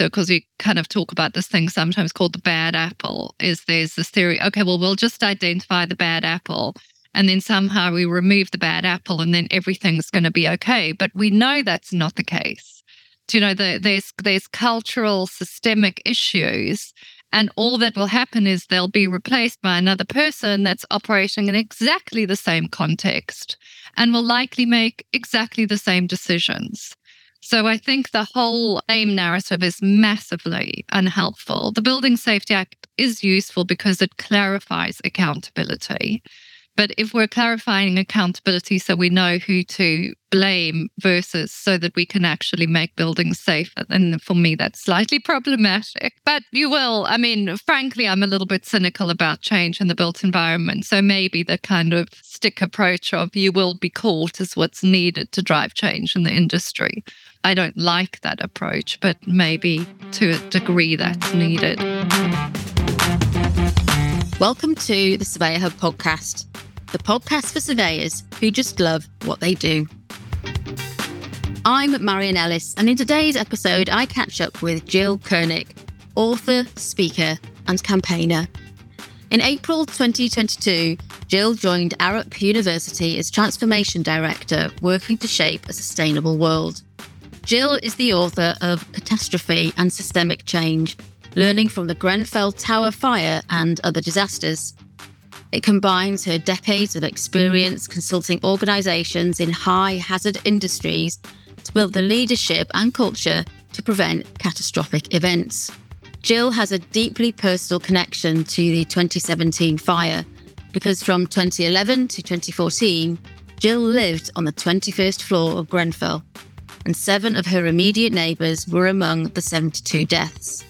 So, because we kind of talk about this thing sometimes called the bad apple, is there's this theory, okay, well, we'll just identify the bad apple and then somehow we remove the bad apple and then everything's going to be okay. But we know that's not the case. Do You know, the, there's there's cultural systemic issues and all that will happen is they'll be replaced by another person that's operating in exactly the same context and will likely make exactly the same decisions. So I think the whole AIM narrative is massively unhelpful. The Building Safety Act is useful because it clarifies accountability. But if we're clarifying accountability so we know who to blame versus so that we can actually make buildings safer, then for me, that's slightly problematic. But you will, I mean, frankly, I'm a little bit cynical about change in the built environment. So maybe the kind of stick approach of you will be caught is what's needed to drive change in the industry. I don't like that approach, but maybe to a degree that's needed. Welcome to the Surveyor Hub podcast the podcast for surveyors who just love what they do. I'm Marion Ellis, and in today's episode, I catch up with Gill Kernick, author, speaker, and campaigner. In April 2022, Gill joined Arup University as Transformation Director, working to shape a sustainable world. Gill is the author of Catastrophe and Systemic Change Learning from the Grenfell Tower Fire and Other Disasters. It combines her decades of experience consulting organisations in high hazard industries to build the leadership and culture to prevent catastrophic events. Gill has a deeply personal connection to the 2017 fire because from 2011 to 2014, Gill lived on the 21st floor of Grenfell, and seven of her immediate neighbours were among the 72 deaths.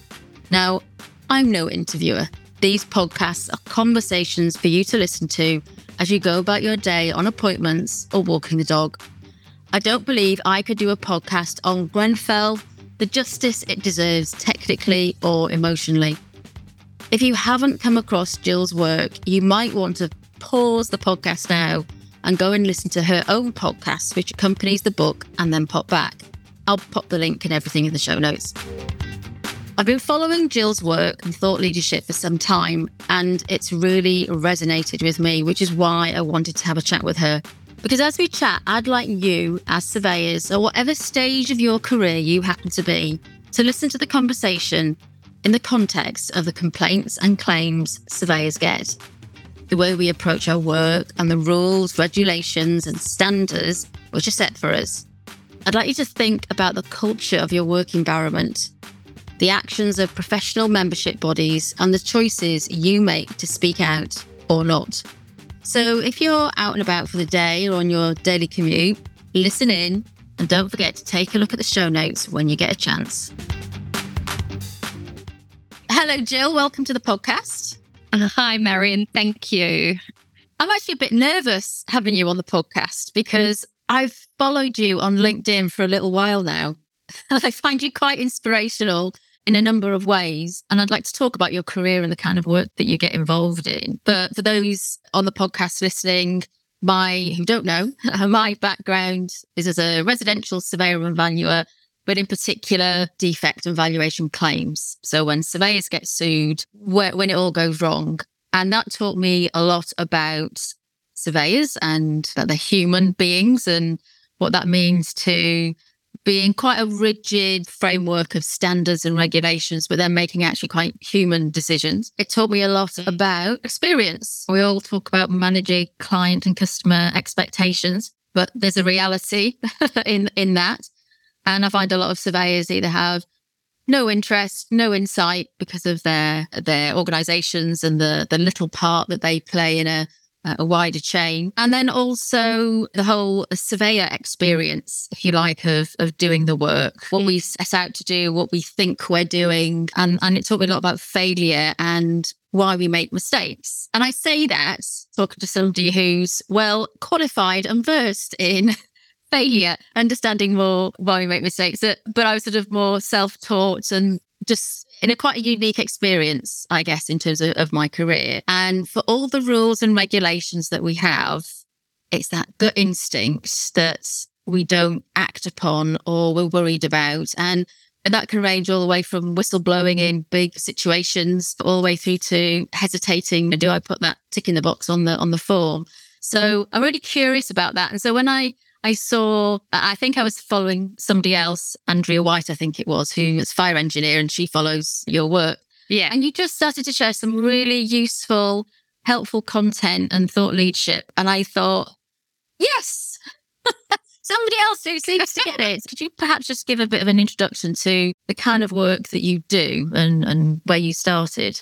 Now, I'm no interviewer, these podcasts are conversations for you to listen to as you go about your day on appointments or walking the dog. I don't believe I could do a podcast on Grenfell, the justice it deserves technically or emotionally. If you haven't come across Gill's work, you might want to pause the podcast now and go and listen to her own podcast, which accompanies the book, and then pop back. I'll pop the link and everything in the show notes. I've been following Gill's work and thought leadership for some time, and it's really resonated with me, which is why I wanted to have a chat with her. Because as we chat, I'd like you, as surveyors, or whatever stage of your career you happen to be, to listen to the conversation in the context of the complaints and claims surveyors get. The way we approach our work and the rules, regulations, and standards which are set for us. I'd like you to think about the culture of your work environment the actions of professional membership bodies, and the choices you make to speak out or not. So, if you're out and about for the day or on your daily commute, listen in and don't forget to take a look at the show notes when you get a chance. Hello, Gill. Welcome to the podcast. Uh, hi, Marion. Thank you. I'm actually a bit nervous having you on the podcast because I've followed you on LinkedIn for a little while now. I find you quite inspirational in a number of ways. And I'd like to talk about your career and the kind of work that you get involved in. But for those on the podcast listening, my who don't know, my background is as a residential surveyor and valuer, but in particular, defect and valuation claims. So when surveyors get sued, when it all goes wrong. And that taught me a lot about surveyors and that they're human beings and what that means to being quite a rigid framework of standards and regulations, but then making actually quite human decisions. It taught me a lot mm. about experience. We all talk about managing client and customer expectations, but there's a reality in, in that. And I find a lot of surveyors either have no interest, no insight because of their their organizations and the the little part that they play in a Uh, a wider chain. And then also the whole uh, surveyor experience, if you like, of, of doing the work, what we mm. set out to do, what we think we're doing. And, and it taught me a lot about failure and why we make mistakes. And I say that talking to somebody who's well qualified and versed in failure, understanding more why we make mistakes. Uh, but I was sort of more self taught and just in a quite a unique experience, I guess, in terms of, of my career. And for all the rules and regulations that we have, it's that gut instinct that we don't act upon or we're worried about. And And that can range all the way from whistleblowing in big situations all the way through to hesitating. Do I put that tick in the box on the on the form? So I'm really curious about that. And so when I I saw, I think I was following somebody else, Andrea White, I think it was, who is fire engineer, and she follows your work. Yeah. And you just started to share some really useful, helpful content and thought leadership. And I thought, yes, somebody else who seems to get it. Could you perhaps just give a bit of an introduction to the kind of work that you do and, and where you started?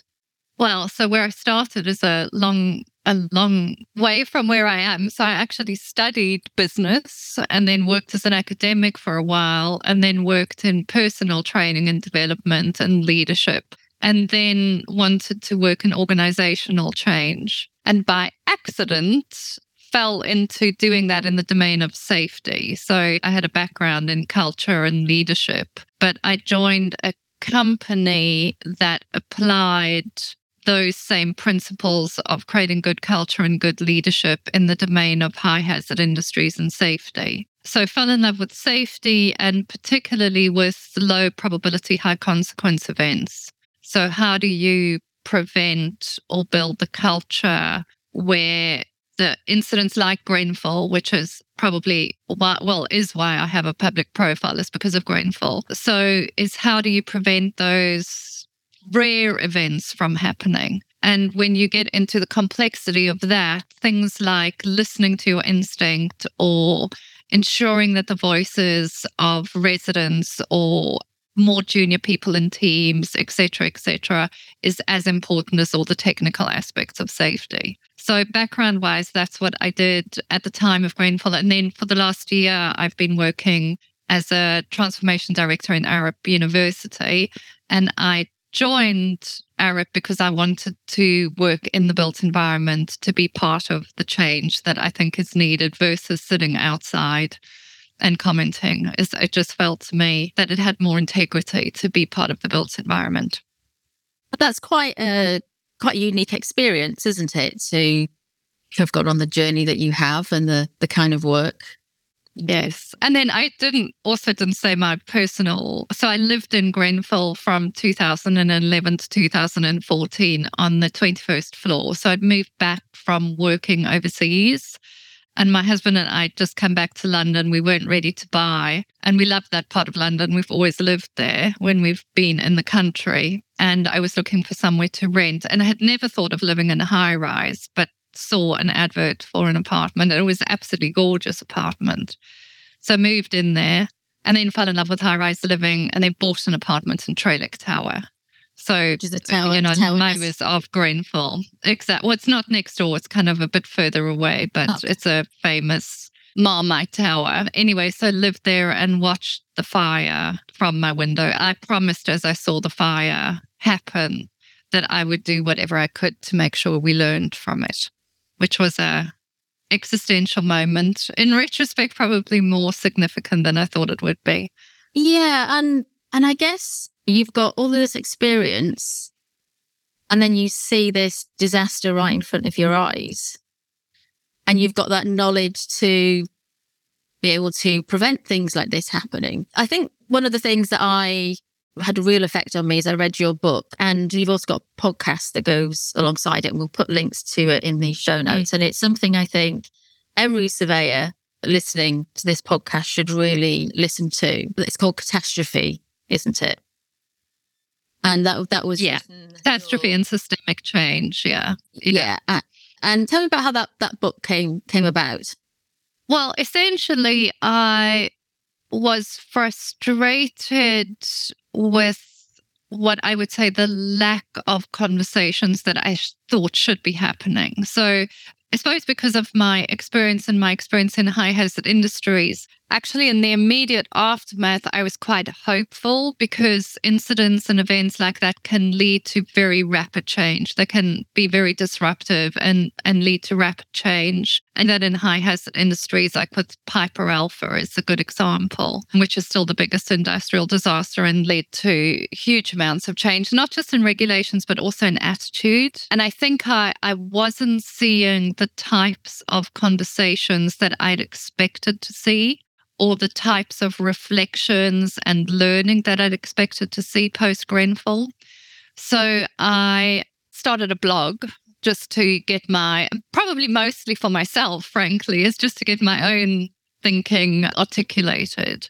Well, so where I started is a long a long way from where I am. So I actually studied business and then worked as an academic for a while and then worked in personal training and development and leadership and then wanted to work in organizational change. And by accident, fell into doing that in the domain of safety. So I had a background in culture and leadership, but I joined a company that applied those same principles of creating good culture and good leadership in the domain of high hazard industries and safety. So fell in love with safety and particularly with low probability, high consequence events. So how do you prevent or build the culture where the incidents like Grenfell, which is probably why, well, is why I have a public profile, is because of Grenfell. So, is how do you prevent those rare events from happening. And when you get into the complexity of that, things like listening to your instinct or ensuring that the voices of residents or more junior people in teams, etc., etc., is as important as all the technical aspects of safety. So, background wise, that's what I did at the time of Grenfell. And then for the last year, I've been working as a transformation director in Arup University. And I joined Arup because I wanted to work in the built environment to be part of the change that I think is needed versus sitting outside and commenting. It just felt to me that it had more integrity to be part of the built environment. But that's quite a quite a unique experience, isn't it? To have gone on the journey that you have and the the kind of work Yes. And then I didn't also didn't say my personal. So I lived in Grenfell from 2011 to 2014 on the 21st floor. So I'd moved back from working overseas. And my husband and I just come back to London. We weren't ready to buy. And we love that part of London. We've always lived there when we've been in the country. And I was looking for somewhere to rent. And I had never thought of living in a high rise, but saw an advert for an apartment. And it was an absolutely gorgeous apartment. So I moved in there and then fell in love with high rise living and then bought an apartment in Trellick Tower. So, Which is a tower, you know, tower neighbours of Grenfell. Exactly. Well, it's not next door. It's kind of a bit further away, but oh. it's a famous Marmite Tower. Anyway, so lived there and watched the fire from my window. I promised as I saw the fire happen that I would do whatever I could to make sure we learned from it which was a existential moment. In retrospect, probably more significant than I thought it would be. Yeah, and and I guess you've got all of this experience, and then you see this disaster right in front of your eyes, and you've got that knowledge to be able to prevent things like this happening. I think one of the things that I had a real effect on me as I read your book. And you've also got a podcast that goes alongside it, and we'll put links to it in the show notes. Mm. And it's something I think every surveyor listening to this podcast should really listen to. It's called Catastrophe, isn't it? And that that was yeah, catastrophe your... and systemic change. Yeah, yeah. yeah. And tell me about how that that book came came about. Well, essentially, I was frustrated with what I would say the lack of conversations that I thought should be happening. So I suppose because of my experience and my experience in high hazard industries, actually, in the immediate aftermath, I was quite hopeful because incidents and events like that can lead to very rapid change. They can be very disruptive and, and lead to rapid change. And that in high hazard industries, like with Piper Alpha, is a good example, which is still the biggest industrial disaster and led to huge amounts of change, not just in regulations, but also in attitude. And I think I, I wasn't seeing the types of conversations that I'd expected to see or the types of reflections and learning that I'd expected to see post Grenfell. So I started a blog just to get my, probably mostly for myself, frankly, is just to get my own thinking articulated.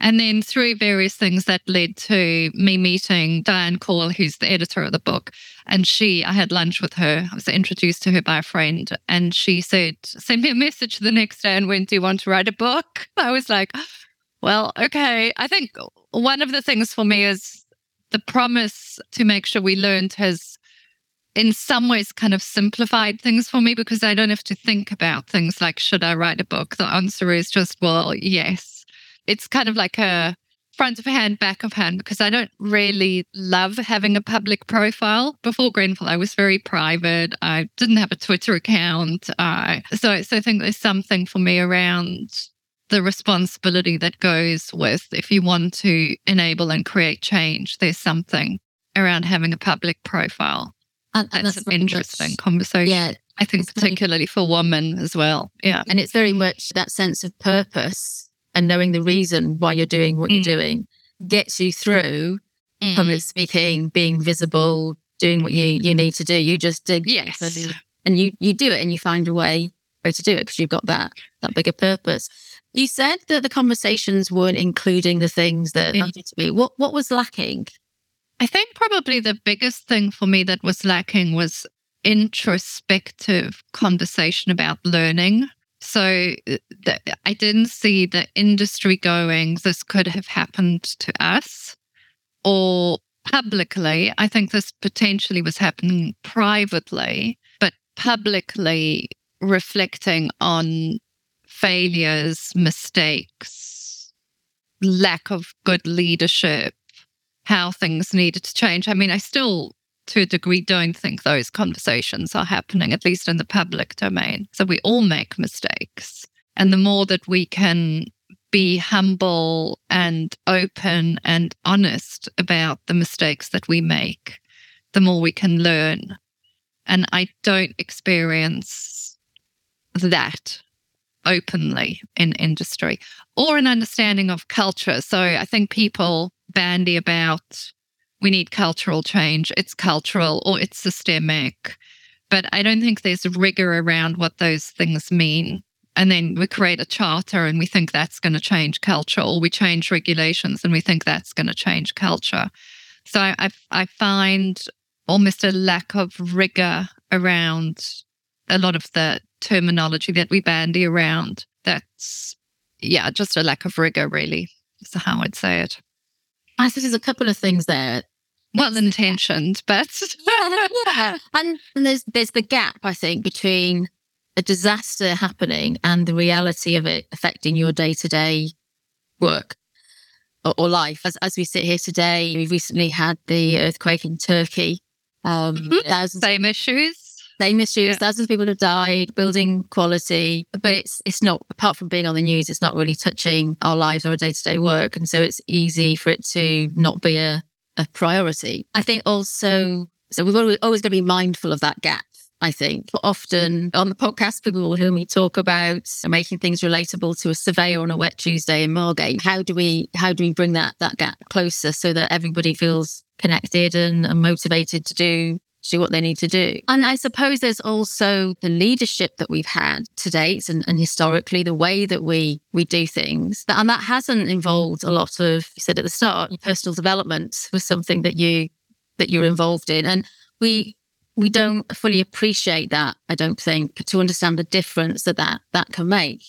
And then through various things that led to me meeting Diane Call, who's the editor of the book. And she, I had lunch with her. I was introduced to her by a friend. And she said, send me a message the next day and went, Do you want to write a book? I was like, Well, okay. I think one of the things for me is the promise to make sure we learned has in some ways kind of simplified things for me because I don't have to think about things like, should I write a book? The answer is just, well, yes. It's kind of like a front of hand, back of hand, because I don't really love having a public profile. Before Grenfell, I was very private. I didn't have a Twitter account. Uh, so, so I think there's something for me around the responsibility that goes with if you want to enable and create change, there's something around having a public profile. And, and that's, that's an interesting conversation. Yeah. I think particularly for women as well. Yeah. And it's very much that sense of purpose and knowing the reason why you're doing what mm. you're doing gets you through mm. public speaking, being visible, doing what you, you need to do. You just dig. Yes. And you, you do it and you find a way, way to do it because you've got that, that bigger purpose. You said that the conversations weren't including the things that needed to be. What, what was lacking? I think probably the biggest thing for me that was lacking was introspective conversation about learning. So uh, I didn't see the industry going, this could have happened to us or publicly. I think this potentially was happening privately, but publicly reflecting on failures, mistakes, lack of good leadership, how things needed to change. I mean, I still, to a degree, don't think those conversations are happening, at least in the public domain. So we all make mistakes. And the more that we can be humble and open and honest about the mistakes that we make, the more we can learn. And I don't experience that openly in industry or an understanding of culture. So I think people bandy about we need cultural change, it's cultural or it's systemic. But I don't think there's rigor around what those things mean. And then we create a charter and we think that's going to change culture, or we change regulations and we think that's going to change culture. So I, I find almost a lack of rigor around a lot of the terminology that we bandy around. That's, yeah, just a lack of rigor, really, is how I'd say it. I said there's a couple of things there. Well intentioned, but yeah. And, and there's there's the gap I think between a disaster happening and the reality of it affecting your day to day work or, or, life. As as we sit here today, we recently had the earthquake in Turkey. Um, mm-hmm. Same issues same issues. Yeah. Thousands of people have died, building quality, but it's it's not. Apart from being on the news, it's not really touching our lives or our day to day work, and so it's easy for it to not be a, a priority. I think also, mm. so we've always, always got to be mindful of that gap. I think often mm. on the podcast, people will hear me talk about making things relatable to a surveyor on a wet Tuesday in Margate. How do we how do we bring that that gap closer so that everybody feels connected and, and motivated to do do what they need to do. And I suppose there's also the leadership that we've had to date and, and historically the way that we we do things. And that hasn't involved a lot of you said at the start, personal development was something that you that you're involved in. And we we don't fully appreciate that, I don't think, to understand the difference that that, that can make.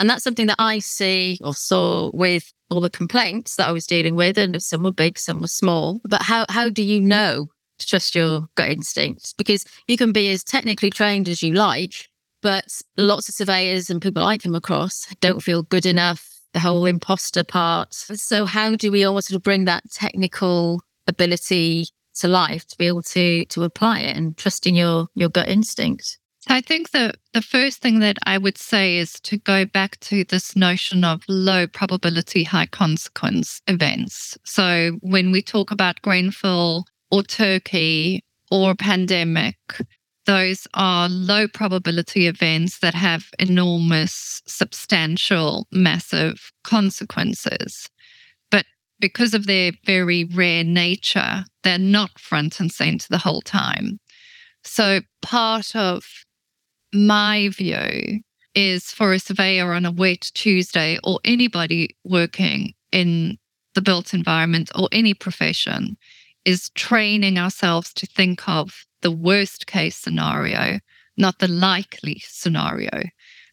And that's something that I see or saw with all the complaints that I was dealing with, and some were big, some were small. But how how do you know to trust your mm. gut instincts because you can be as technically trained as you like, but lots of surveyors and people I come across don't feel good enough. The whole imposter part. So, how do we almost sort of bring that technical ability to life to be able to to apply it and trust in your your gut instinct? I think the the first thing that I would say is to go back to this notion of low probability, high consequence events. So when we talk about Grenfell or Turkey or a pandemic, those are low probability events that have enormous, substantial, massive consequences. But because of their very rare nature, they're not front and center the whole time. So, part of my view is for a surveyor on a wet Tuesday or anybody working in the built environment or any profession is training ourselves to think of the worst case scenario, not the likely scenario.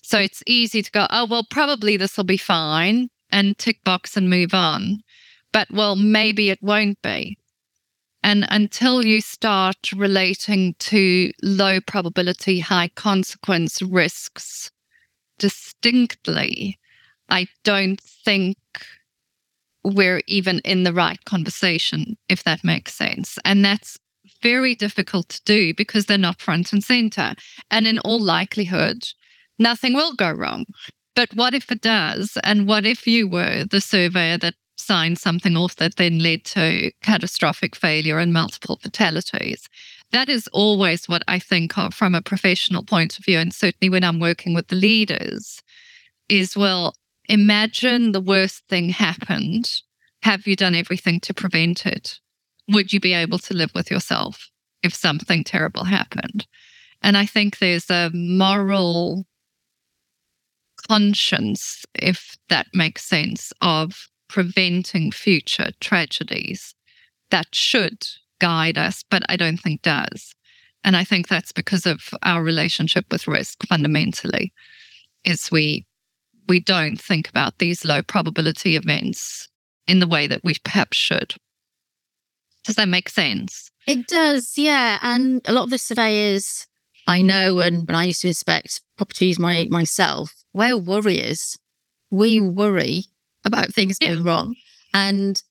So it's easy to go, oh, well, probably this will be fine and tick box and move on. But well, maybe it won't be. And until you start relating to low probability, high consequence risks distinctly, I don't think we're even in the right conversation, if that makes sense. And that's very difficult to do because they're not front and center. And in all likelihood, nothing will go wrong. But what if it does? And what if you were the surveyor that signed something off that then led to catastrophic failure and multiple fatalities? That is always what I think of from a professional point of view. And certainly when I'm working with the leaders, is well, imagine the worst thing happened. Have you done everything to prevent it? Would you be able to live with yourself if something terrible happened? And I think there's a moral conscience, if that makes sense, of preventing future tragedies that should guide us, but I don't think does. And I think that's because of our relationship with risk fundamentally, is we we don't think about these low probability events in the way that we perhaps should. Does that make sense? It does, yeah. And a lot of the surveyors I know, and when I used to inspect properties my, myself, we're worriers. We worry about things going wrong. And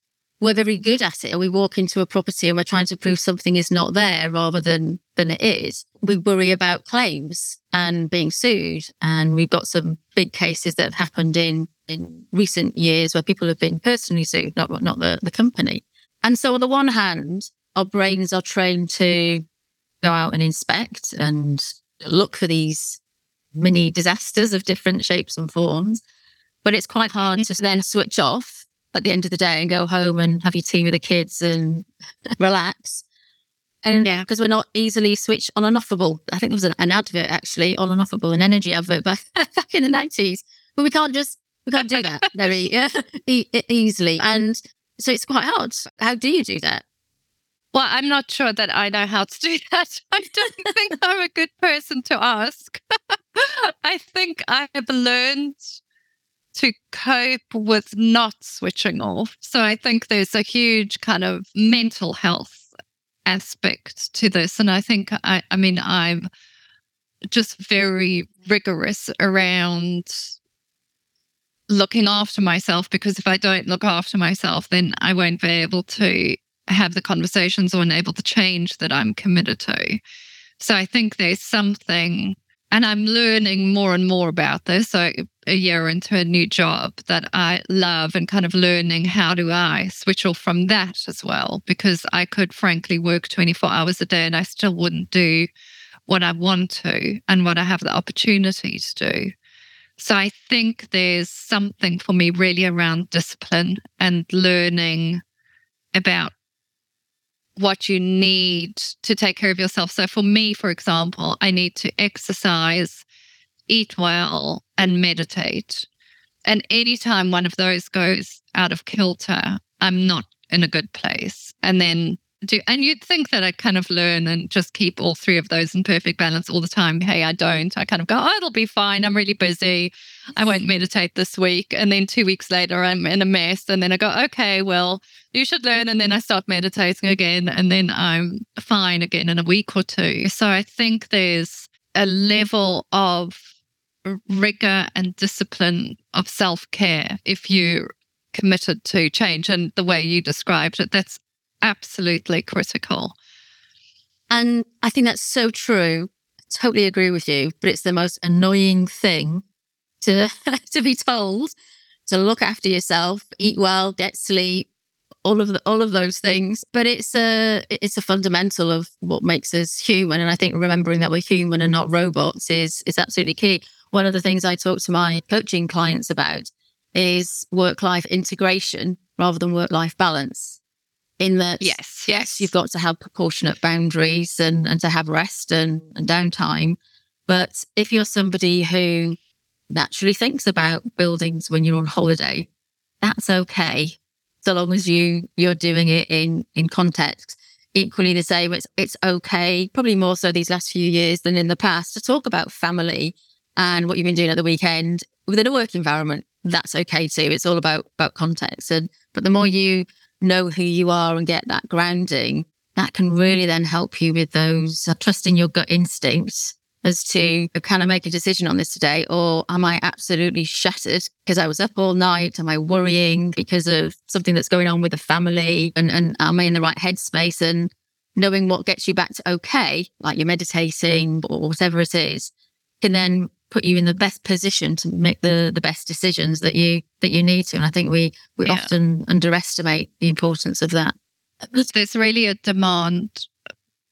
we're very good at it. and We walk into a property and we're trying to prove something is not there rather than than it is. We worry about claims and being sued. And we've got some big cases that have happened in in recent years where people have been personally sued, not not the, the company. And so on the one hand, our brains are trained to go out and inspect and look for these mini disasters of different shapes and forms. But it's quite hard to then switch off at the end of the day and go home and have your tea with the kids and relax. And yeah, because we're not easily switch on and offable. I think there was an, an advert actually on and offable, an energy advert back, back in the nineties. But we can't just we can't do that very yeah, e- easily. And so it's quite hard. How do you do that? Well, I'm not sure that I know how to do that. I don't think I'm a good person to ask. I think I have learned to cope with not switching off. So I think there's a huge kind of mental health aspect to this. And I think, I, I mean, I'm just very rigorous around looking after myself because if I don't look after myself, then I won't be able to have the conversations or enable the change that I'm committed to. So I think there's something and I'm learning more and more about this. So a year into a new job that I love and kind of learning how do I switch off from that as well, because I could frankly work 24 hours a day and I still wouldn't do what I want to and what I have the opportunity to do. So I think there's something for me really around discipline and learning about what you need to take care of yourself. So for me, for example, I need to exercise, eat well, and meditate. And anytime one of those goes out of kilter, I'm not in a good place. And then do and you'd think that I'd kind of learn and just keep all three of those in perfect balance all the time. Hey, I don't. I kind of go, oh, it'll be fine. I'm really busy. I won't meditate this week. And then two weeks later, I'm in a mess. And then I go, okay, well, you should learn. And then I start meditating again. And then I'm fine again in a week or two. So I think there's a level of rigor and discipline of self care if you're committed to change. And the way you described it, that's absolutely critical. And I think that's so true. I totally agree with you, but it's the most annoying thing to to be told to look after yourself, eat well, get sleep, all of the, all of those things. But it's a it's a fundamental of what makes us human. And I think remembering that we're human and not robots is is absolutely key. One of the things I talk to my coaching clients about is work life integration rather than work life balance. In that, yes, yes, you've got to have proportionate boundaries and, and to have rest and, and downtime. But if you're somebody who naturally thinks about buildings when you're on holiday, that's okay so long as you you're doing it in in context equally the same it's it's okay probably more so these last few years than in the past to talk about family and what you've been doing at the weekend within a work environment that's okay too it's all about about context and but the more mm-hmm. you know who you are and get that grounding that can mm-hmm. really then help you with those uh, trusting your gut instincts as to mm-hmm. can I make a decision on this today or am I absolutely shattered because I was up all night? Am I worrying because of something that's going on with the family? And, and am I in the right headspace? And knowing what gets you back to okay, like you're meditating or whatever it is, can then put you in the best position to make the the best decisions that you that you need to. And I think we we yeah. often underestimate the importance of that. There's really a demand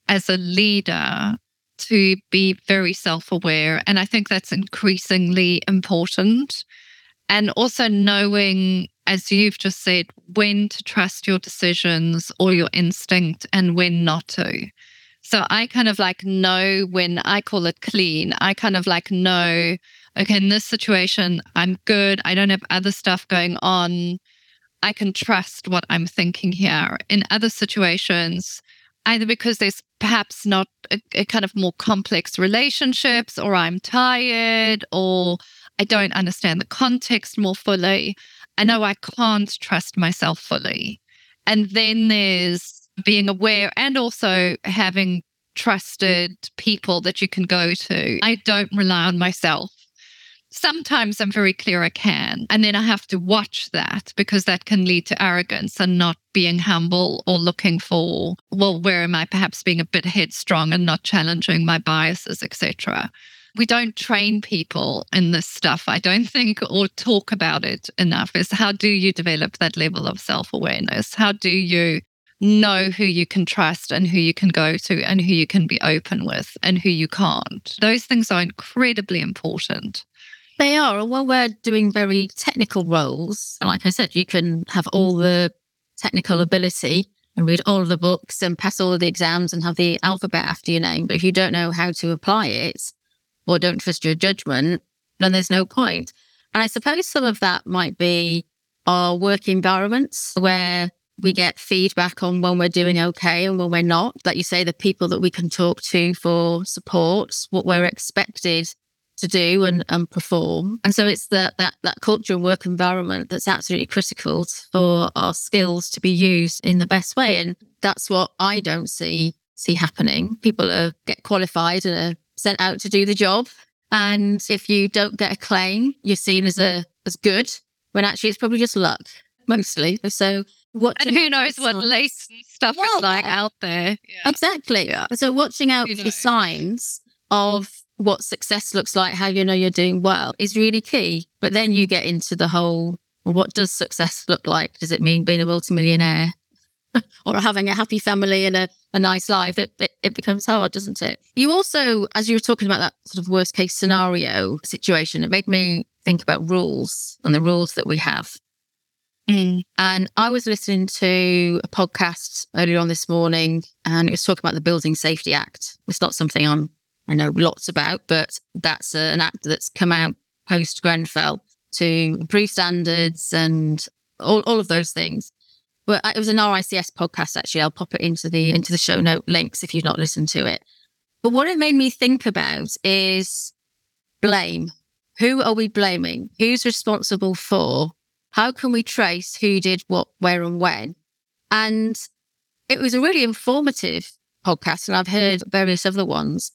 as a leader to be very self aware. And I think that's increasingly important. And also knowing, as you've just said, when to trust your decisions or your instinct and when not to. So I kind of like know when I call it clean, I kind of like know, okay, in this situation, I'm good. I don't have other stuff going on. I can trust what I'm thinking here. In other situations, either because there's perhaps not a, a, kind of more complex relationships or I'm tired or I don't understand the context more fully. I know I can't trust myself fully. And then there's being aware and also having trusted people that you can go to. I don't rely on myself sometimes I'm very clear I can. And then I have to watch that because that can lead to arrogance and not being humble or looking for, well, where am I perhaps being a bit headstrong and not challenging my biases, etc. We don't train people in this stuff, I don't think, or talk about it enough. Is how do you develop that level of self awareness? How do you know who you can trust and who you can go to and who you can be open with and who you can't? Those things are incredibly important. They are. While we're doing very technical roles, like I said, you can have all the technical ability and read all of the books and pass all of the exams and have the alphabet after your name. But if you don't know how to apply it or don't trust your judgment, then there's no point. And I suppose some of that might be our work environments where we get feedback on when we're doing okay and when we're not. Like you say, the people that we can talk to for support, what we're expected to do and, and perform. And so it's that that that culture and work environment that's absolutely critical for our skills to be used in the best way. And that's what I don't see see happening. People are get qualified and are sent out to do the job. And if you don't get a claim, you're seen as a as good, when actually it's probably just luck, mostly. So what and who knows what lace stuff well, is like out there. Yeah. Exactly. Yeah. So watching out for signs of what success looks like, how you know you're doing well is really key. But then you get into the whole well, what does success look like? Does it mean being a multimillionaire or having a happy family and a, a nice life? It, it, it, becomes hard, doesn't it? You also, as you were talking about that sort of worst case scenario situation, it made me think about rules and the rules that we have. Mm. And I was listening to a podcast earlier on this morning and it was talking about the Building Safety Act. It's not something I'm I know lots about, but that's an act that's come out post Grenfell to improve standards and all, all of those things. But it was an RICS podcast actually. I'll pop it into the into the show note links if you've not listened to it. But what it made me think about is blame. Who are we blaming? Who's responsible for? How can we trace who did what, where, and when? And it was a really informative podcast, and I've heard various other ones.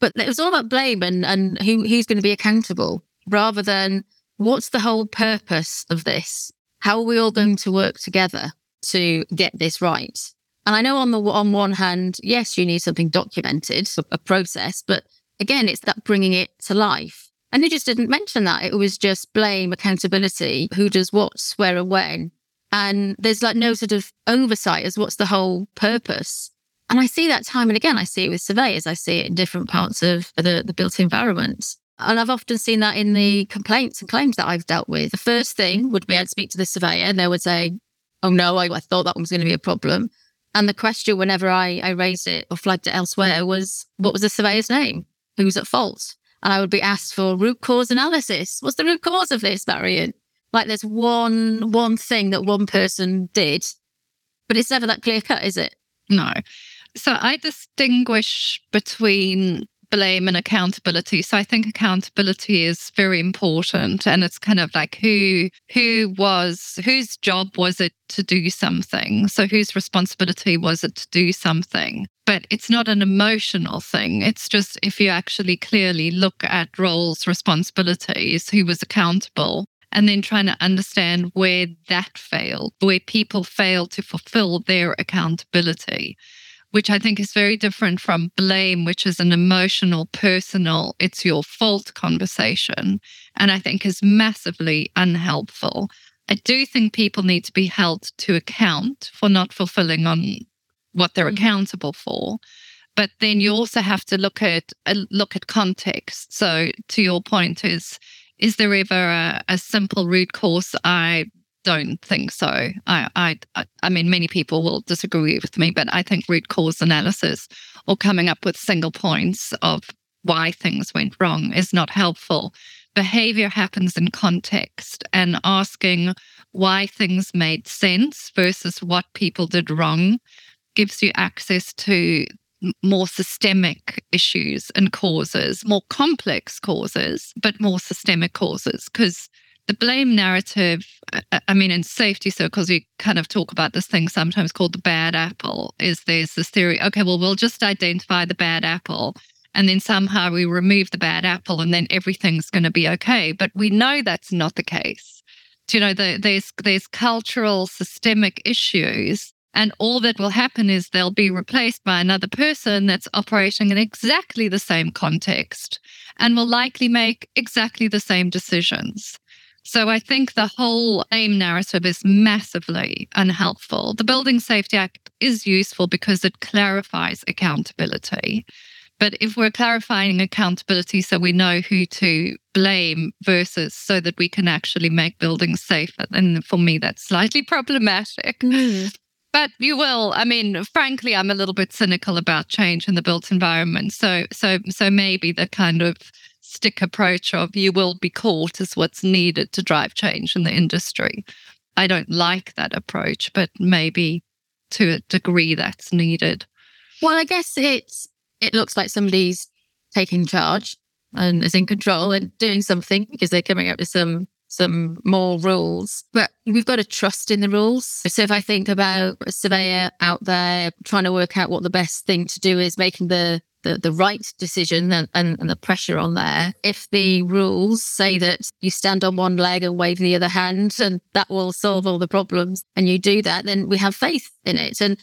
But it was all about blame and, and who, who's going to be accountable rather than what's the whole purpose of this? How are we all going to work together to get this right? And I know on the on one hand, yes, you need something documented, a process, but again, it's that bringing it to life. And they just didn't mention that. It was just blame, accountability, who does what, where and when. And there's like no sort of oversight as what's the whole purpose. And I see that time and again. I see it with surveyors. I see it in different parts of the, the built environment. And I've often seen that in the complaints and claims that I've dealt with. The first thing would be I'd speak to the surveyor and they would say, Oh no, I, I thought that one was going to be a problem. And the question, whenever I, I raised it or flagged it elsewhere, was what was the surveyor's name? Who's at fault? And I would be asked for root cause analysis. What's the root cause of this, Marion? Like there's one one thing that one person did, but it's never that clear cut, is it? No. So I distinguish between blame and accountability. So I think accountability is very important and it's kind of like who who was whose job was it to do something? So whose responsibility was it to do something? But it's not an emotional thing. It's just if you actually clearly look at roles, responsibilities, who was accountable, and then trying to understand where that failed, where people failed to fulfill their accountability which I think is very different from blame, which is an emotional, personal, it's your fault conversation. And I think is massively unhelpful. I do think people need to be held to account for not fulfilling on what they're mm-hmm. accountable for. But then you also have to look at uh, look at context. So to your point is is there ever a, a simple root cause I don't think so. I, I, I mean, many people will disagree with me, but I think root cause analysis or coming up with single points of why things went wrong is not helpful. Behavior happens in context, and asking why things made sense versus what people did wrong gives you access to more systemic issues and causes, more complex causes, but more systemic causes. Because the blame narrative, I mean, in safety circles, we kind of talk about this thing sometimes called the bad apple. Is there's this theory, okay, well, we'll just identify the bad apple and then somehow we remove the bad apple and then everything's going to be okay. But we know that's not the case. You know, the, there's there's cultural systemic issues and all that will happen is they'll be replaced by another person that's operating in exactly the same context and will likely make exactly the same decisions. So I think the whole aim narrative is massively unhelpful. The Building Safety Act is useful because it clarifies accountability. But if we're clarifying accountability so we know who to blame versus so that we can actually make buildings safer, then for me, that's slightly problematic. Mm. But you will. I mean, frankly, I'm a little bit cynical about change in the built environment. So, so, so maybe the kind of stick approach of you will be caught is what's needed to drive change in the industry. I don't like that approach, but maybe to a degree that's needed. Well, I guess it's it looks like somebody's taking charge and is in control and doing something because they're coming up with some some more rules. But we've got to trust in the rules. So if I think about a surveyor out there trying to work out what the best thing to do is making the the, the right decision and, and, and the pressure on there. If the rules say that you stand on one leg and wave the other hand and that will solve all the problems and you do that, then we have faith in it. And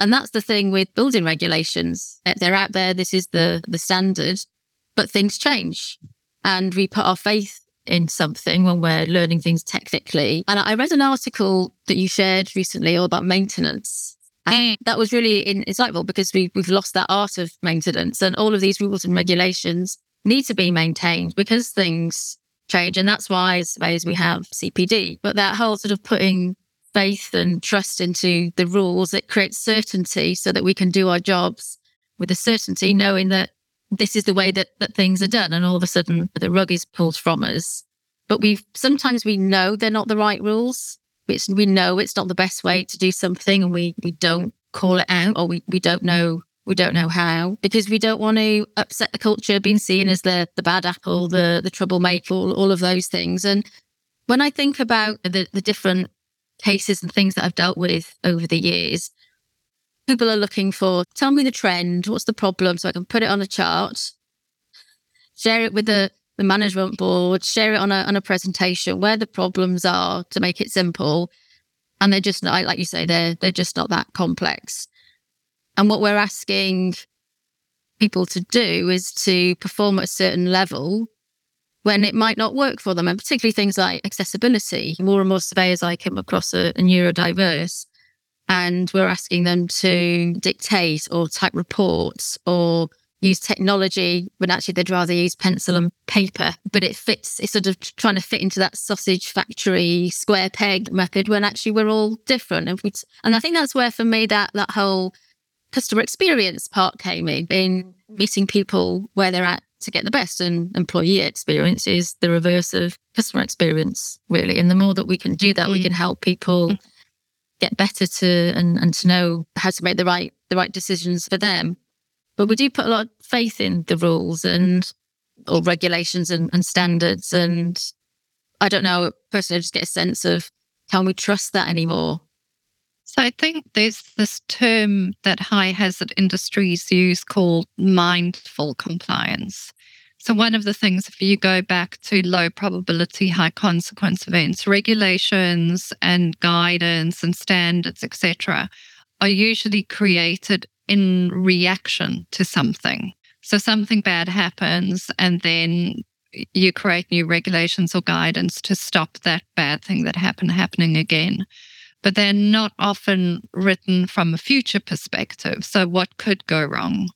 and that's the thing with building regulations. They're out there, this is the the standard, but things change. And we put our faith in something when we're learning things technically. And I read an article that you shared recently all about maintenance and mm. that was really insightful because we, we've lost that art of maintenance and all of these rules and regulations need to be maintained because things change. And that's why, I suppose, we have CPD. But that whole sort of putting faith and trust into the rules, it creates certainty so that we can do our jobs with a certainty, knowing that this is the way that, that things are done. And all of a sudden the rug is pulled from us. But we sometimes we know they're not the right rules it's, we know it's not the best way to do something and we, we don't call it out or we, we don't know we don't know how because we don't want to upset the culture being seen as the the bad apple the the troublemaker all, all of those things and when i think about the, the different cases and things that i've dealt with over the years people are looking for tell me the trend what's the problem so i can put it on a chart share it with the the management board, share it on a on a presentation where the problems are to make it simple. And they're just not like you say, they're they're just not that complex. And what we're asking people to do is to perform at a certain level when it might not work for them, and particularly things like accessibility. More and more surveyors I come across are neurodiverse, and we're asking them to dictate or type reports or use technology when actually they'd rather use pencil and paper. But it fits, it's sort of trying to fit into that sausage factory square peg method when actually we're all different. And, we, and I think that's where for me that that whole customer experience part came in, in meeting people where they're at to get the best. And employee experience is the reverse of customer experience, really. And the more that we can do that, mm. we can help people mm. Get better to and, and to know how to make the right the right decisions for them. But we do put a lot of faith in the rules and mm. or regulations and, and standards. And I don't know, personally, I just get a sense of can we trust that anymore? So I think there's this term that high hazard industries use called mindful compliance. So one of the things, if you go back to low probability, high consequence events, regulations and guidance and standards, etc., are usually created in reaction to something. So something bad happens, and then you create new regulations or guidance to stop that bad thing that happened happening again. But they're not often written from a future perspective. So what could go wrong?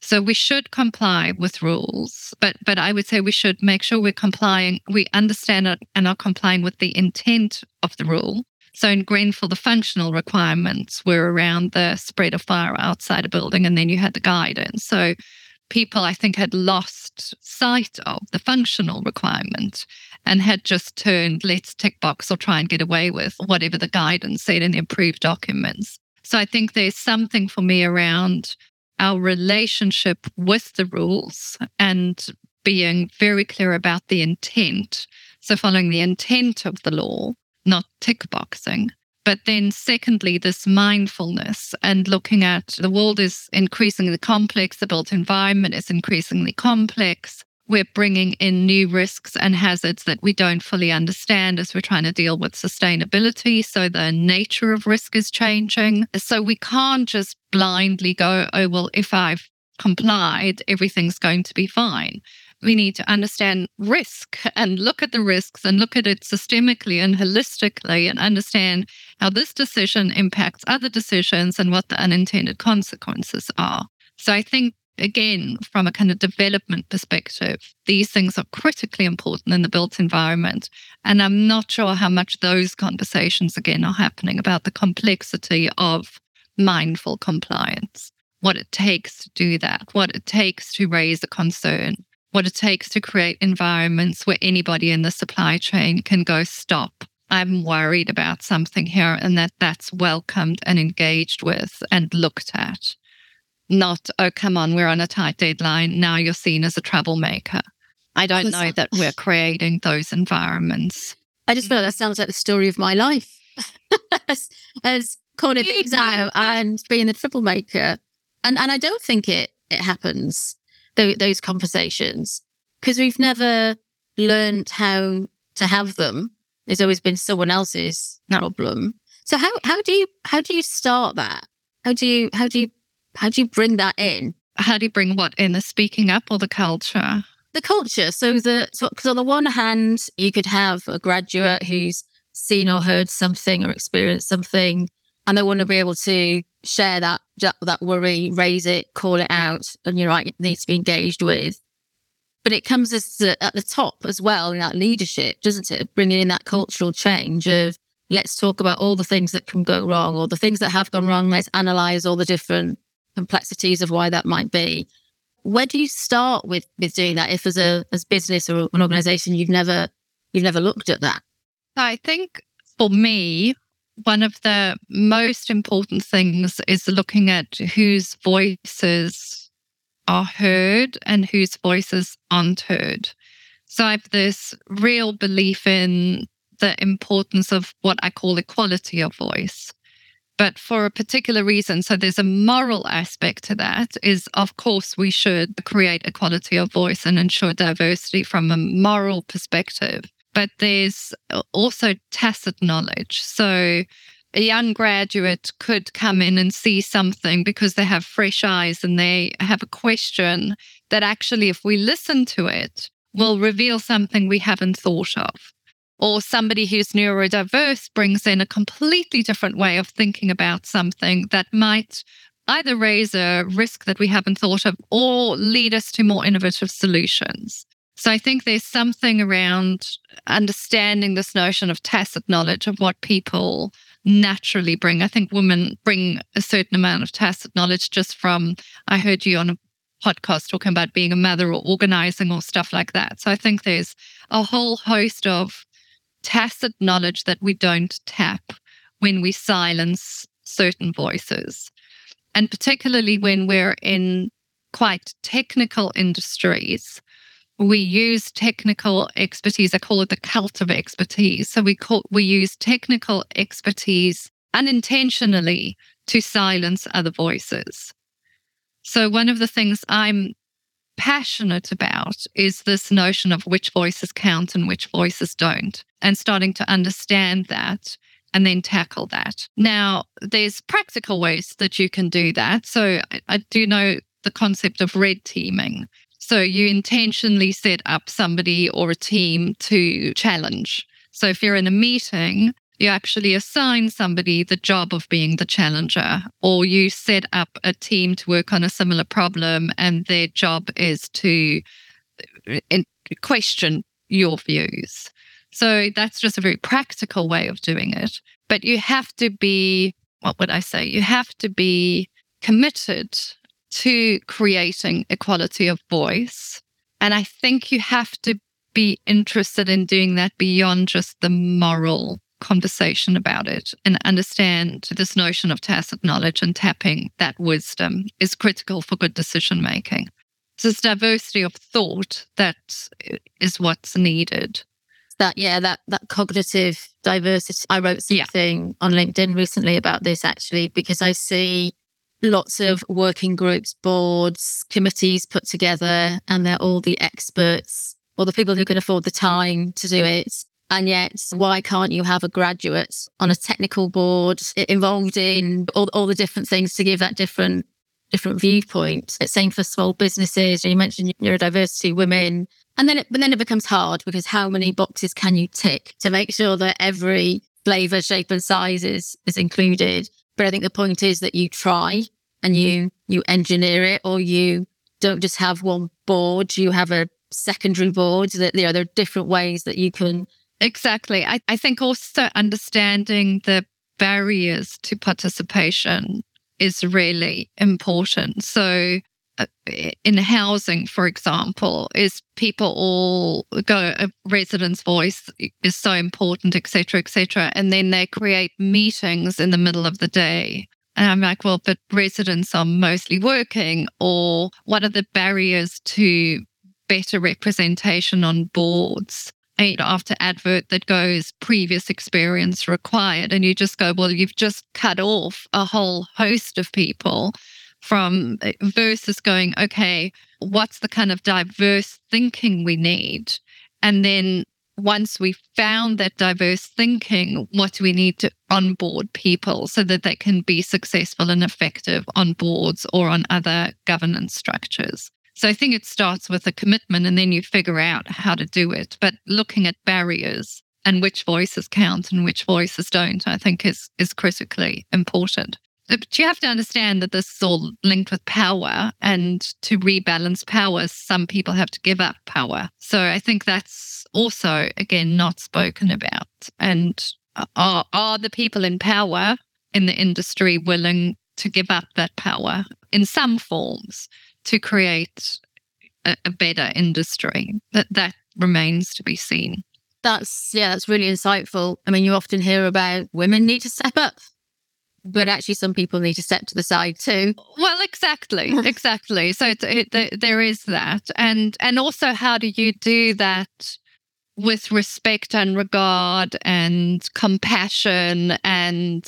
So we should comply with rules, but but I would say we should make sure we're complying, we understand it and are complying with the intent of the rule so in Grenfell, the functional requirements were around the spread of fire outside a building, and then you had the guidance. So people, I think, had lost sight of the functional requirement and had just turned let's tick box or try and get away with whatever the guidance said in the approved documents. So I think there's something for me around our relationship with the rules and being very clear about the intent. So following the intent of the law not tick boxing. But then, secondly, this mindfulness and looking at the world is increasingly complex, the built environment is increasingly complex. We're bringing in new risks and hazards that we don't fully understand as we're trying to deal with sustainability. So, the nature of risk is changing. So, we can't just blindly go, oh, well, if I've complied, everything's going to be fine we need to understand risk and look at the risks and look at it systemically and holistically and understand how this decision impacts other decisions and what the unintended consequences are. So I think again, from a kind of development perspective, these things are critically important in the built environment. And I'm not sure how much those conversations, again, are happening about the complexity of mindful compliance, what it takes to do that, what it takes to raise a concern, what it takes to create environments where anybody in the supply chain can go, stop. I'm worried about something here, and that that's welcomed and engaged with and looked at. Not, oh, come on, we're on a tight deadline. Now you're seen as a troublemaker. I don't know that we're creating those environments. I just feel that sounds like the story of my life as, as calling things out and being the troublemaker. And and I don't think it it happens th- those conversations because we've mm. never learned how to have them. There's always been someone else's problem. So how how do you how do you start that? How do you how do you how do you bring that in? How do you bring what in the speaking up or the culture? The culture. So the because so on the one hand, you could have a graduate who's seen or heard something or experienced something, and they want to be able to share that that worry, raise it, call it out, and you're right, it needs to be engaged with. But it comes as at the top as well in that leadership, doesn't it? Bringing in that cultural change of let's talk about all the things that can go wrong or the things that have gone wrong. Let's analyze all the different complexities of why that might be. Where do you start with with doing that? If as a as business or an organization you've never you've never looked at that. I think for me, one of the most important things is looking at whose voices are heard and whose voices aren't heard. So I have this real belief in the importance of what I call equality of voice. But for a particular reason, so there's a moral aspect to that, is of course we should create equality of voice and ensure diversity from a moral perspective but there's also tacit knowledge. So a young graduate could come in and see something because they have fresh eyes and they have a question that actually, if we listen to it, will reveal something we haven't thought of. Or somebody who's neurodiverse brings in a completely different way of thinking about something that might either raise a risk that we haven't thought of or lead us to more innovative solutions. So I think there's something around understanding this notion of tacit knowledge of what people naturally bring. I think women bring a certain amount of tacit knowledge just from, I heard you on a podcast talking about being a mother or organizing or stuff like that. So I think there's a whole host of tacit knowledge that we don't tap when we silence certain voices. And particularly when we're in quite technical industries, we use technical expertise. I call it the cult of expertise. So we call we use technical expertise unintentionally to silence other voices. So one of the things I'm passionate about is this notion of which voices count and which voices don't, and starting to understand that and then tackle that. Now, there's practical ways that you can do that. So I, do know the concept of red teaming. So you intentionally set up somebody or a team to challenge. So if you're in a meeting, you actually assign somebody the job of being the challenger, or you set up a team to work on a similar problem, and their job is to uh, question your views. So that's just a very practical way of doing it. But you have to be, what would I say? You have to be committed to creating equality of voice. And I think you have to be interested in doing that beyond just the moral conversation about it and understand this notion of tacit knowledge and tapping that wisdom is critical for good decision making. So this diversity of thought that is what's needed. That yeah, that that cognitive diversity. I wrote something yeah. on LinkedIn recently about this actually because I see lots of working groups, boards, committees put together, and they're all the experts or the people who can afford the time to do it. And yet, why can't you have a graduate on a technical board involved in all, all the different things to give that different different viewpoint? It's same for small businesses. You mentioned neurodiversity, women, and then it, but then it becomes hard because how many boxes can you tick to make sure that every flavor, shape, and size is is included? But I think the point is that you try and you you engineer it, or you don't just have one board. You have a secondary board that you know there are different ways that you can exactly. I, I think also understanding the barriers to participation is really important. So uh, in housing for example is people all go a resident's voice is so important etc etc and then they create meetings in the middle of the day. And I'm like, well, but residents are mostly working, or what are the barriers to better representation on boards after advert that goes previous experience required. And you just go, well, you've just cut off a whole host of people from eh, versus going, okay, what's the kind of diverse thinking we need? And then once we've found that diverse thinking, what do we need to onboard people so that they can be successful and effective on boards or on other governance structures? So I think it starts with a commitment and then you figure out how to do it. But looking at barriers and which voices count and which voices don't, I think is is critically important. Uh, but you have to understand that this is all linked with power, and to rebalance power, some people have to give up power. So I think that's also, again, not spoken about. And are, are the people in power in the industry willing to give up that power in some forms? To create a, a better industry. That that remains to be seen. That's yeah, that's really insightful. I mean, you often hear about women need to step up, but actually, some people need to step to the side too. Well, exactly, exactly. So it, it, there is that, and and also, how do you do that with respect and regard and compassion and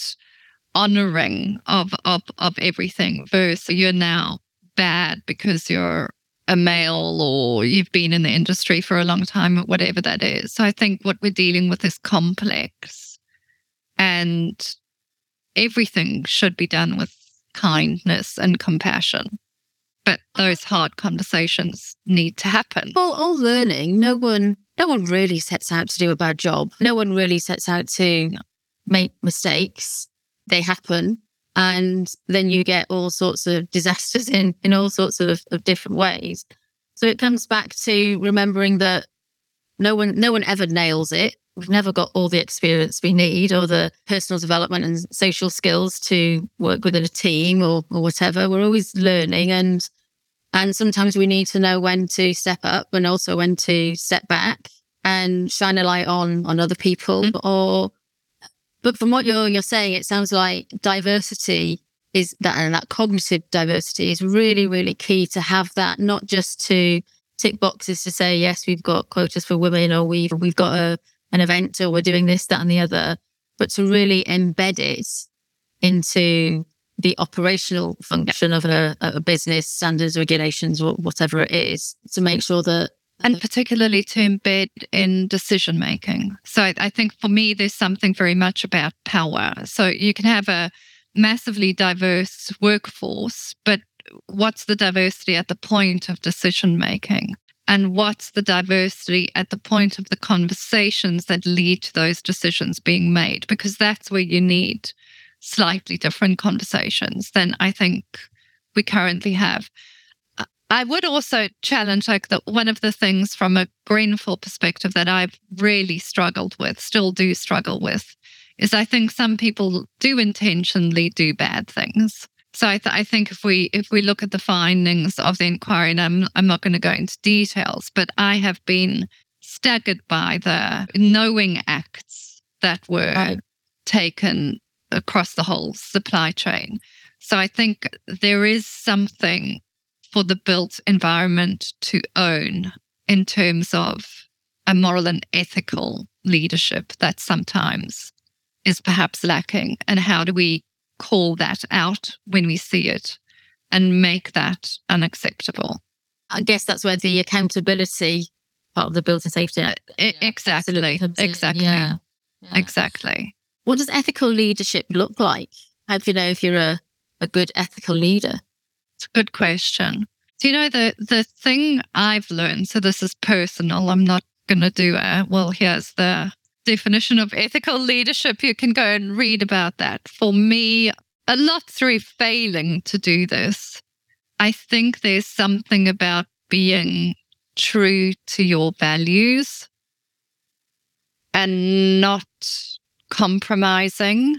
honoring of of of everything? Versus you're now bad because you're a male or you've been in the industry for a long time or whatever that is. So I think what we're dealing with is complex and everything should be done with kindness and compassion. but those hard conversations need to happen. Well, all learning, no one no one really sets out to do a bad job. No one really sets out to make mistakes. They happen. And then you get all sorts of disasters in, in all sorts of, of different ways. So it comes back to remembering that no one no one ever nails it. We've never got all the experience we need or the personal development and social skills to work within a team or, or whatever. We're always learning and and sometimes we need to know when to step up and also when to step back and shine a light on on other people mm-hmm. or but from what you're you're saying, it sounds like diversity is that and that cognitive diversity is really, mm-hmm. really key to have that, not just to tick boxes to say, yes, we've got quotas for women or we've we've got a an event or we're doing this, that and the other, but to really embed it into the operational function of a, a business, standards, regulations, or whatever it is, to make sure that and particularly to embed in decision making. So I, think for me, there's something very much about power. So you can have a massively diverse workforce, but what's the diversity at the point of decision making? And what's the diversity at the point of the conversations that lead to those decisions being made? Because that's where you need slightly different conversations than I think we currently have. I would also challenge like that one of the things from a Grenfell perspective that I've really struggled with, still do struggle with, is I think some people do intentionally do bad things. So I, th- I think if we if we look at the findings of the inquiry, and I'm I'm not going to go into details, but I have been staggered by the knowing acts that were right. taken across the whole supply chain. So I think there is something for the built environment to own in terms of a moral and ethical leadership that sometimes is perhaps lacking? And how do we call that out when we see it and make that unacceptable? I guess that's where the accountability part of the building safety. Uh, exactly. Exactly. Yeah. yeah. Exactly. What does ethical leadership look like? How do you know if you're a, a good ethical leader? It's a good question. Do you know the the thing I've learned? So this is personal. I'm not going to do a well. Here's the definition of ethical leadership. You can go and read about that. For me, a lot through failing to do this. I think there's something about being true to your values and not compromising.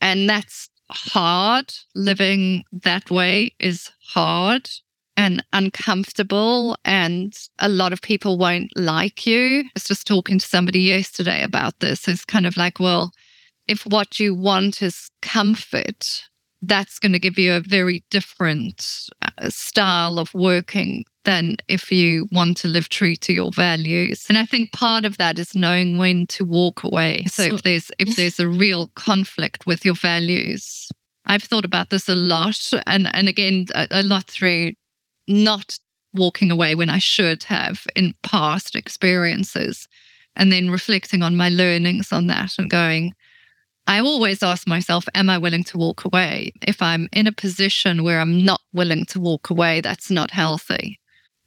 And that's hard. Living that way is hard and uncomfortable, and a lot of people won't like you. I was just talking to somebody yesterday about this. It's kind of like, well, if what you want is comfort, that's going to give you a very different uh, style of working than if you want to live true to your values. And I think part of that is knowing when to walk away. So if there's if there's a real conflict with your values, I've thought about this a lot, and and again a, a lot through not walking away when I should have in past experiences, and then reflecting on my learnings on that and going. I always ask myself, am I willing to walk away? If I'm in a position where I'm not willing to walk away, that's not healthy.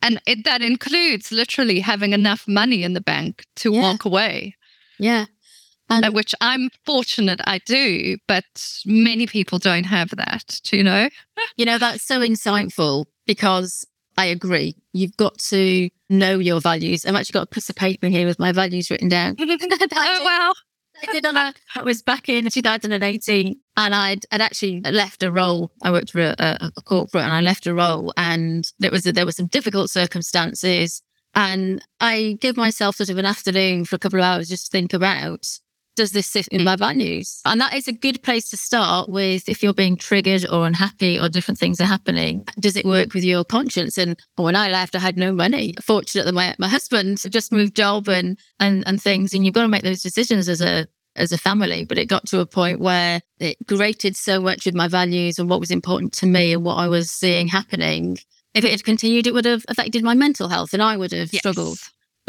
And it, that includes literally having enough money in the bank to yeah. walk away. Yeah. And uh, which I'm fortunate I do, but many people don't have that, do you know? you know, that's so insightful because I agree. You've got to know your values. I've actually got a piece of paper here with my values written down. oh, wow. I did I was back in 2018 and I'd, I'd actually left a role. I worked for a, a, a corporate and I left a role and it was, there were some difficult circumstances. And I gave myself sort of an afternoon for a couple of hours just to think about does this sit in mm. my values? And that is a good place to start with if you're being triggered or unhappy or different things are happening. Does it work with your conscience? And when I left, I had no money. Fortunately, my, my husband just moved job and, and, and things. And you've got to make those decisions as a, as a family. But it got to a point where it grated so much with my values and what was important to me and what I was seeing happening. If it had continued, it would have affected my mental health and I would have yes. struggled.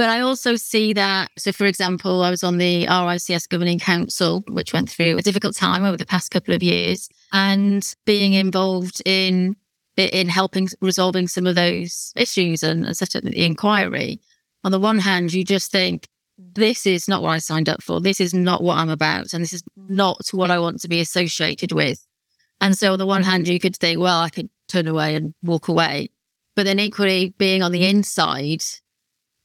But I also see that. So, for example, I was on the RICS Governing Council, which went through a difficult time over the past couple of years, and being involved in in helping resolving some of those issues and, and up the inquiry. On the one hand, you just think, this is not what I signed up for. This is not what I'm about. And this is not what I want to be associated with. And so, on the one hand, you could think, well, I could turn away and walk away. But then, equally, being on the inside,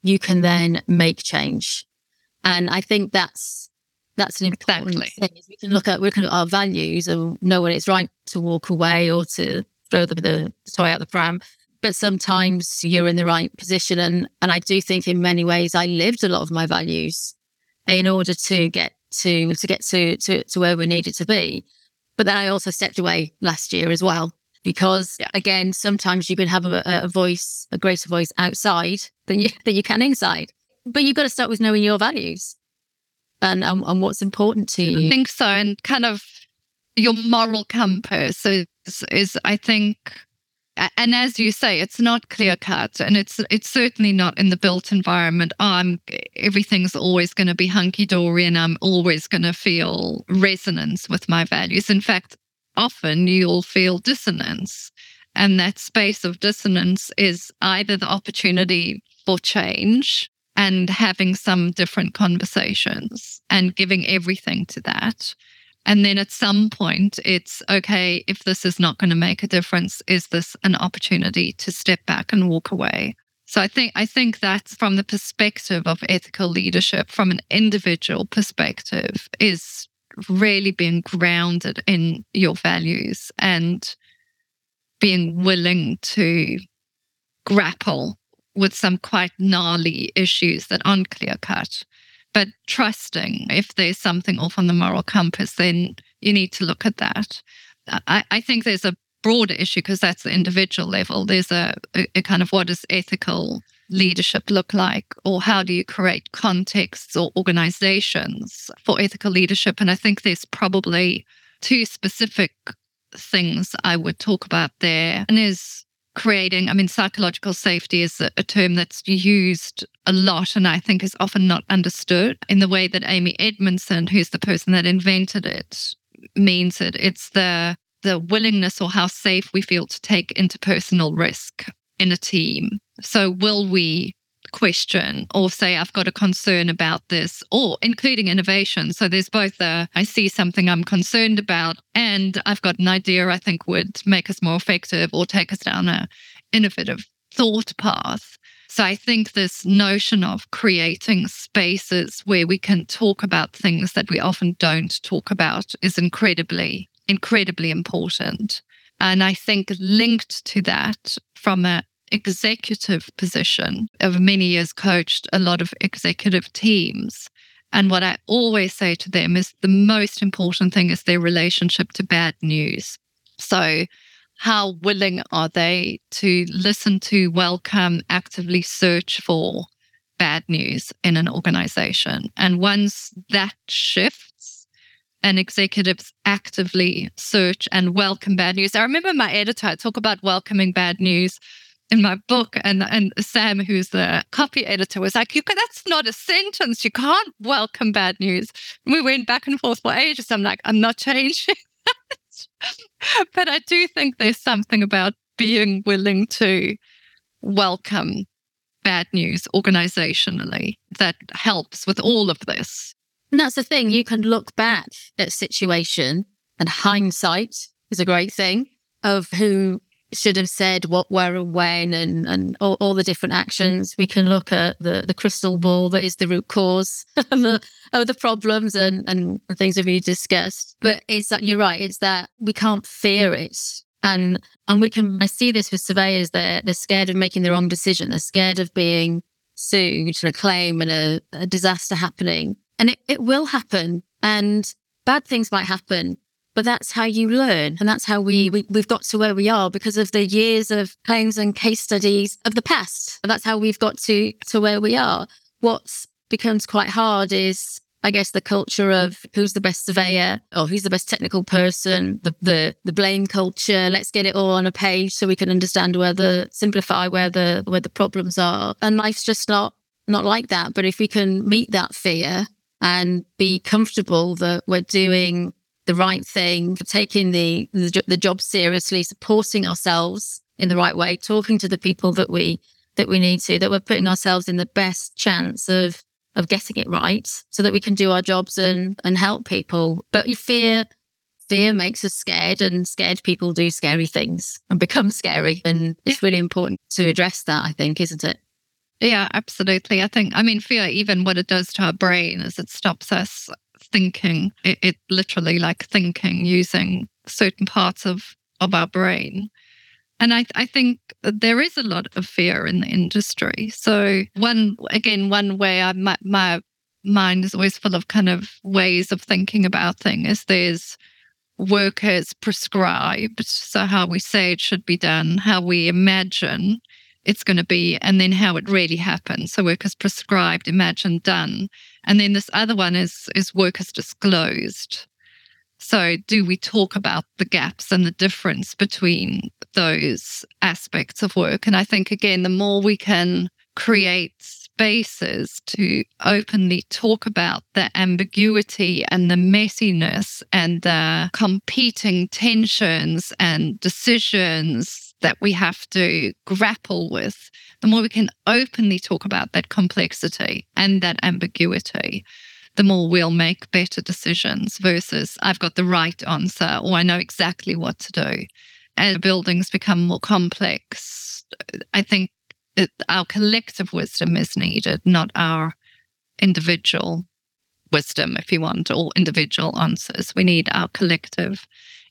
you can then make change. And I think that's that's an important exactly. thing. Is we can look at we can look at our values and know when it's right to walk away or to throw the, the toy out the pram. But sometimes you're in the right position, and and I do think in many ways I lived a lot of my values in order to get to to get to to, to where we needed to be. But then I also stepped away last year as well because again, sometimes you can have a, a, voice, a greater voice outside than you than you can inside. But you've got to start with knowing your values and and, and what's important to you. I think so, and kind of your moral compass is, is I think and as you say, it's not clear cut, and it's it's certainly not in the built environment. Oh, I'm everything's always going to be hunky dory, and I'm always going to feel resonance with my values. In fact, often you'll feel dissonance, and that space of dissonance is either the opportunity for change and having some different conversations and giving everything to that and then at some point, it's okay, if this is not going to make a difference, is this an opportunity to step back and walk away? So I think I think that's from the perspective of ethical leadership, from an individual perspective, is really being grounded in your values and being willing to grapple with some quite gnarly issues that aren't clear cut but trusting if there's something off on the moral compass, then you need to look at that. I, I think there's a broader issue because that's the individual level. There's a, a, a, kind of what is ethical leadership look like, or how do you create contexts or organizations for ethical leadership? And I think there's probably two specific things I would talk about there. And is creating, I mean, psychological safety is a, a, term that's used a lot and I think is often not understood in the way that Amy Edmondson, who's the person that invented it, means it. It's the the willingness or how safe we feel to take interpersonal risk in a team. So will we question or say I've got a concern about this or including innovation. So there's both a I see something I'm concerned about and I've got an idea I think would make us more effective or take us down a innovative thought path. So I think this notion of creating spaces where we can talk about things that we often don't talk about is incredibly, incredibly important. And I think linked to that from a executive position. Over many years, coached a lot of executive teams. And what I always say to them is the most important thing is their relationship to bad news. So, how willing are they to listen to, welcome, actively search for bad news in an organization? And once that shifts, and executives actively search and welcome bad news. I remember my editor I talk about welcoming bad news in my book and and Sam who's the copy editor was like you can, that's not a sentence. You can't welcome bad news. We went back and forth for ages. I'm like I'm not changing but I do think there's something about being willing to welcome bad news organizationally that helps with all of this. And that's the thing. You can look back at situation and hindsight is a great thing of who should have said what, where, and when, and and all, all, the different actions. We can look at the the crystal ball that is the root cause of the, of the problems and and things that we discussed. But it's that you're right. It's that we can't fear it. And and we can I see this with surveyors they're they're scared of making the wrong decision. They're scared of being sued and a claim and a, a disaster happening. And it, it will happen. And bad things might happen but that's how you learn. And that's how we, mm. we, we've got to where we are because of the years of claims and case studies of the past. And that's how we've got to, to where we are. What becomes quite hard is I guess the culture of who's the best surveyor or who's the best technical person, the, the the blame culture. Let's get it all on a page so we can understand where the simplify where the where the problems are. And life's just not not like that. But if we can meet that fear and be comfortable that we're doing the right thing, taking the, the, the job seriously, supporting ourselves in the right way, talking to the people that we that we need to, that we're putting ourselves in the best chance of of getting it right so that we can do our jobs and and help people. But fear fear makes us scared and scared people do scary things and become scary. And it's really important to address that, I think, isn't it? Yeah, absolutely. I think, I mean, fear, even what it does to our brain is it stops us thinking. It, it literally like thinking using certain parts of, of our brain. And I, I think there is a lot of fear in the industry. So one, again, one way I, my, my mind is always full of kind of ways of thinking about things is there's work as prescribed. So, how we say it should be done, how we imagine it's going to be, and then how it really happens. So, work is prescribed, imagined, done. And then this other one is, is work is disclosed. So, do we talk about the gaps and the difference between those aspects of work? And I think, again, the more we can create spaces to openly talk about the ambiguity and the messiness and the competing tensions and decisions that we have to grapple with, the more we can openly talk about that complexity and that ambiguity, the more we'll make better decisions versus I've got the right answer or I know exactly what to do. As buildings become more complex, I think our collective wisdom is needed, not our individual wisdom, if you want, or individual answers. We need our collective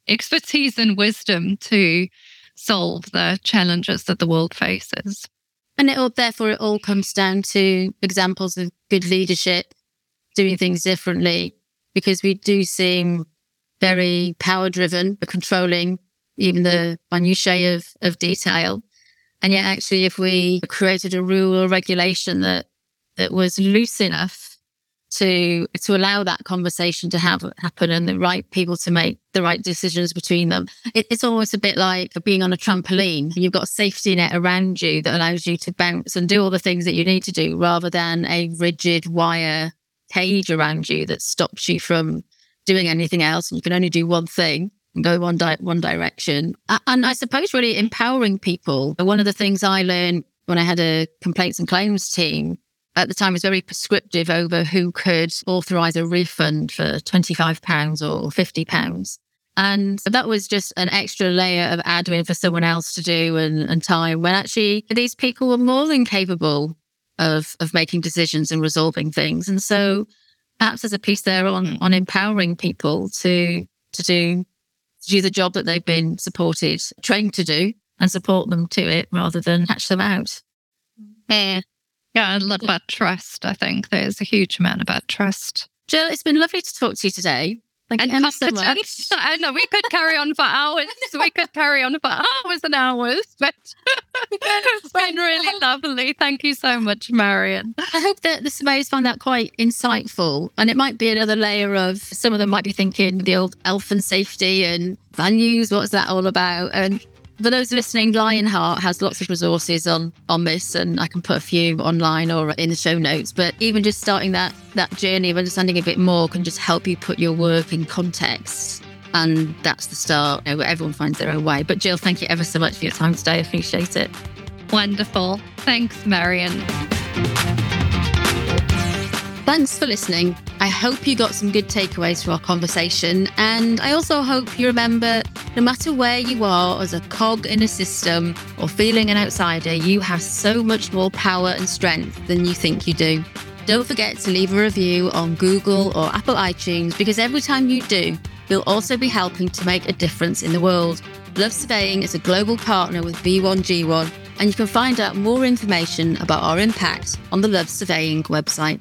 expertise and wisdom to solve the challenges that the world faces. And it all, therefore, it all comes down to examples of good leadership, doing things differently, because we do seem very power driven, controlling even the minutiae of, of detail. And yet, actually, if we created a rule or regulation that that was loose enough to to allow that conversation to have happen and the right people to make the right decisions between them, it, it's almost a bit like being on a trampoline. You've got a safety net around you that allows you to bounce and do all the things that you need to do, rather than a rigid wire cage around you that stops you from doing anything else. And you can only do one thing and go one di- one direction. And I suppose really empowering people. One of the things I learned when I had a complaints and claims team at the time was very prescriptive over who could authorize a refund for £25 or £50. And that was just an extra layer of admin for someone else to do and, and time when actually these people were more than capable of, of making decisions and resolving things. And so perhaps there's a piece there on, on empowering people to, to do to do the job that they've been supported, trained to do, and support them to it rather than catch them out. Yeah. Yeah, a lot about trust. I think there's a huge amount about trust. Gill, it's been lovely to talk to you today. Thank and you so much. I know we could carry on for hours. we could carry on for hours and hours, but it's been really lovely. Thank you so much, Marion. I hope that the surveyors find that quite insightful. And it might be another layer of some of them might be thinking the old health and safety and values. What's that all about? And for those listening, Lionheart has lots of resources on on this, and I can put a few online or in the show notes. But even just starting that that journey of understanding a bit more can just help you put your work in context. And that's the start. You know, everyone finds their own way. But Gill, thank you ever so much for your time today. I appreciate it. Wonderful. Thanks, Marion. Thanks for listening. I hope you got some good takeaways from our conversation. And I also hope you remember no matter where you are as a cog in a system or feeling an outsider, you have so much more power and strength than you think you do. Don't forget to leave a review on Google or Apple iTunes because every time you do, you'll also be helping to make a difference in the world. Love Surveying is a global partner with B1G1, and you can find out more information about our impact on the Love Surveying website.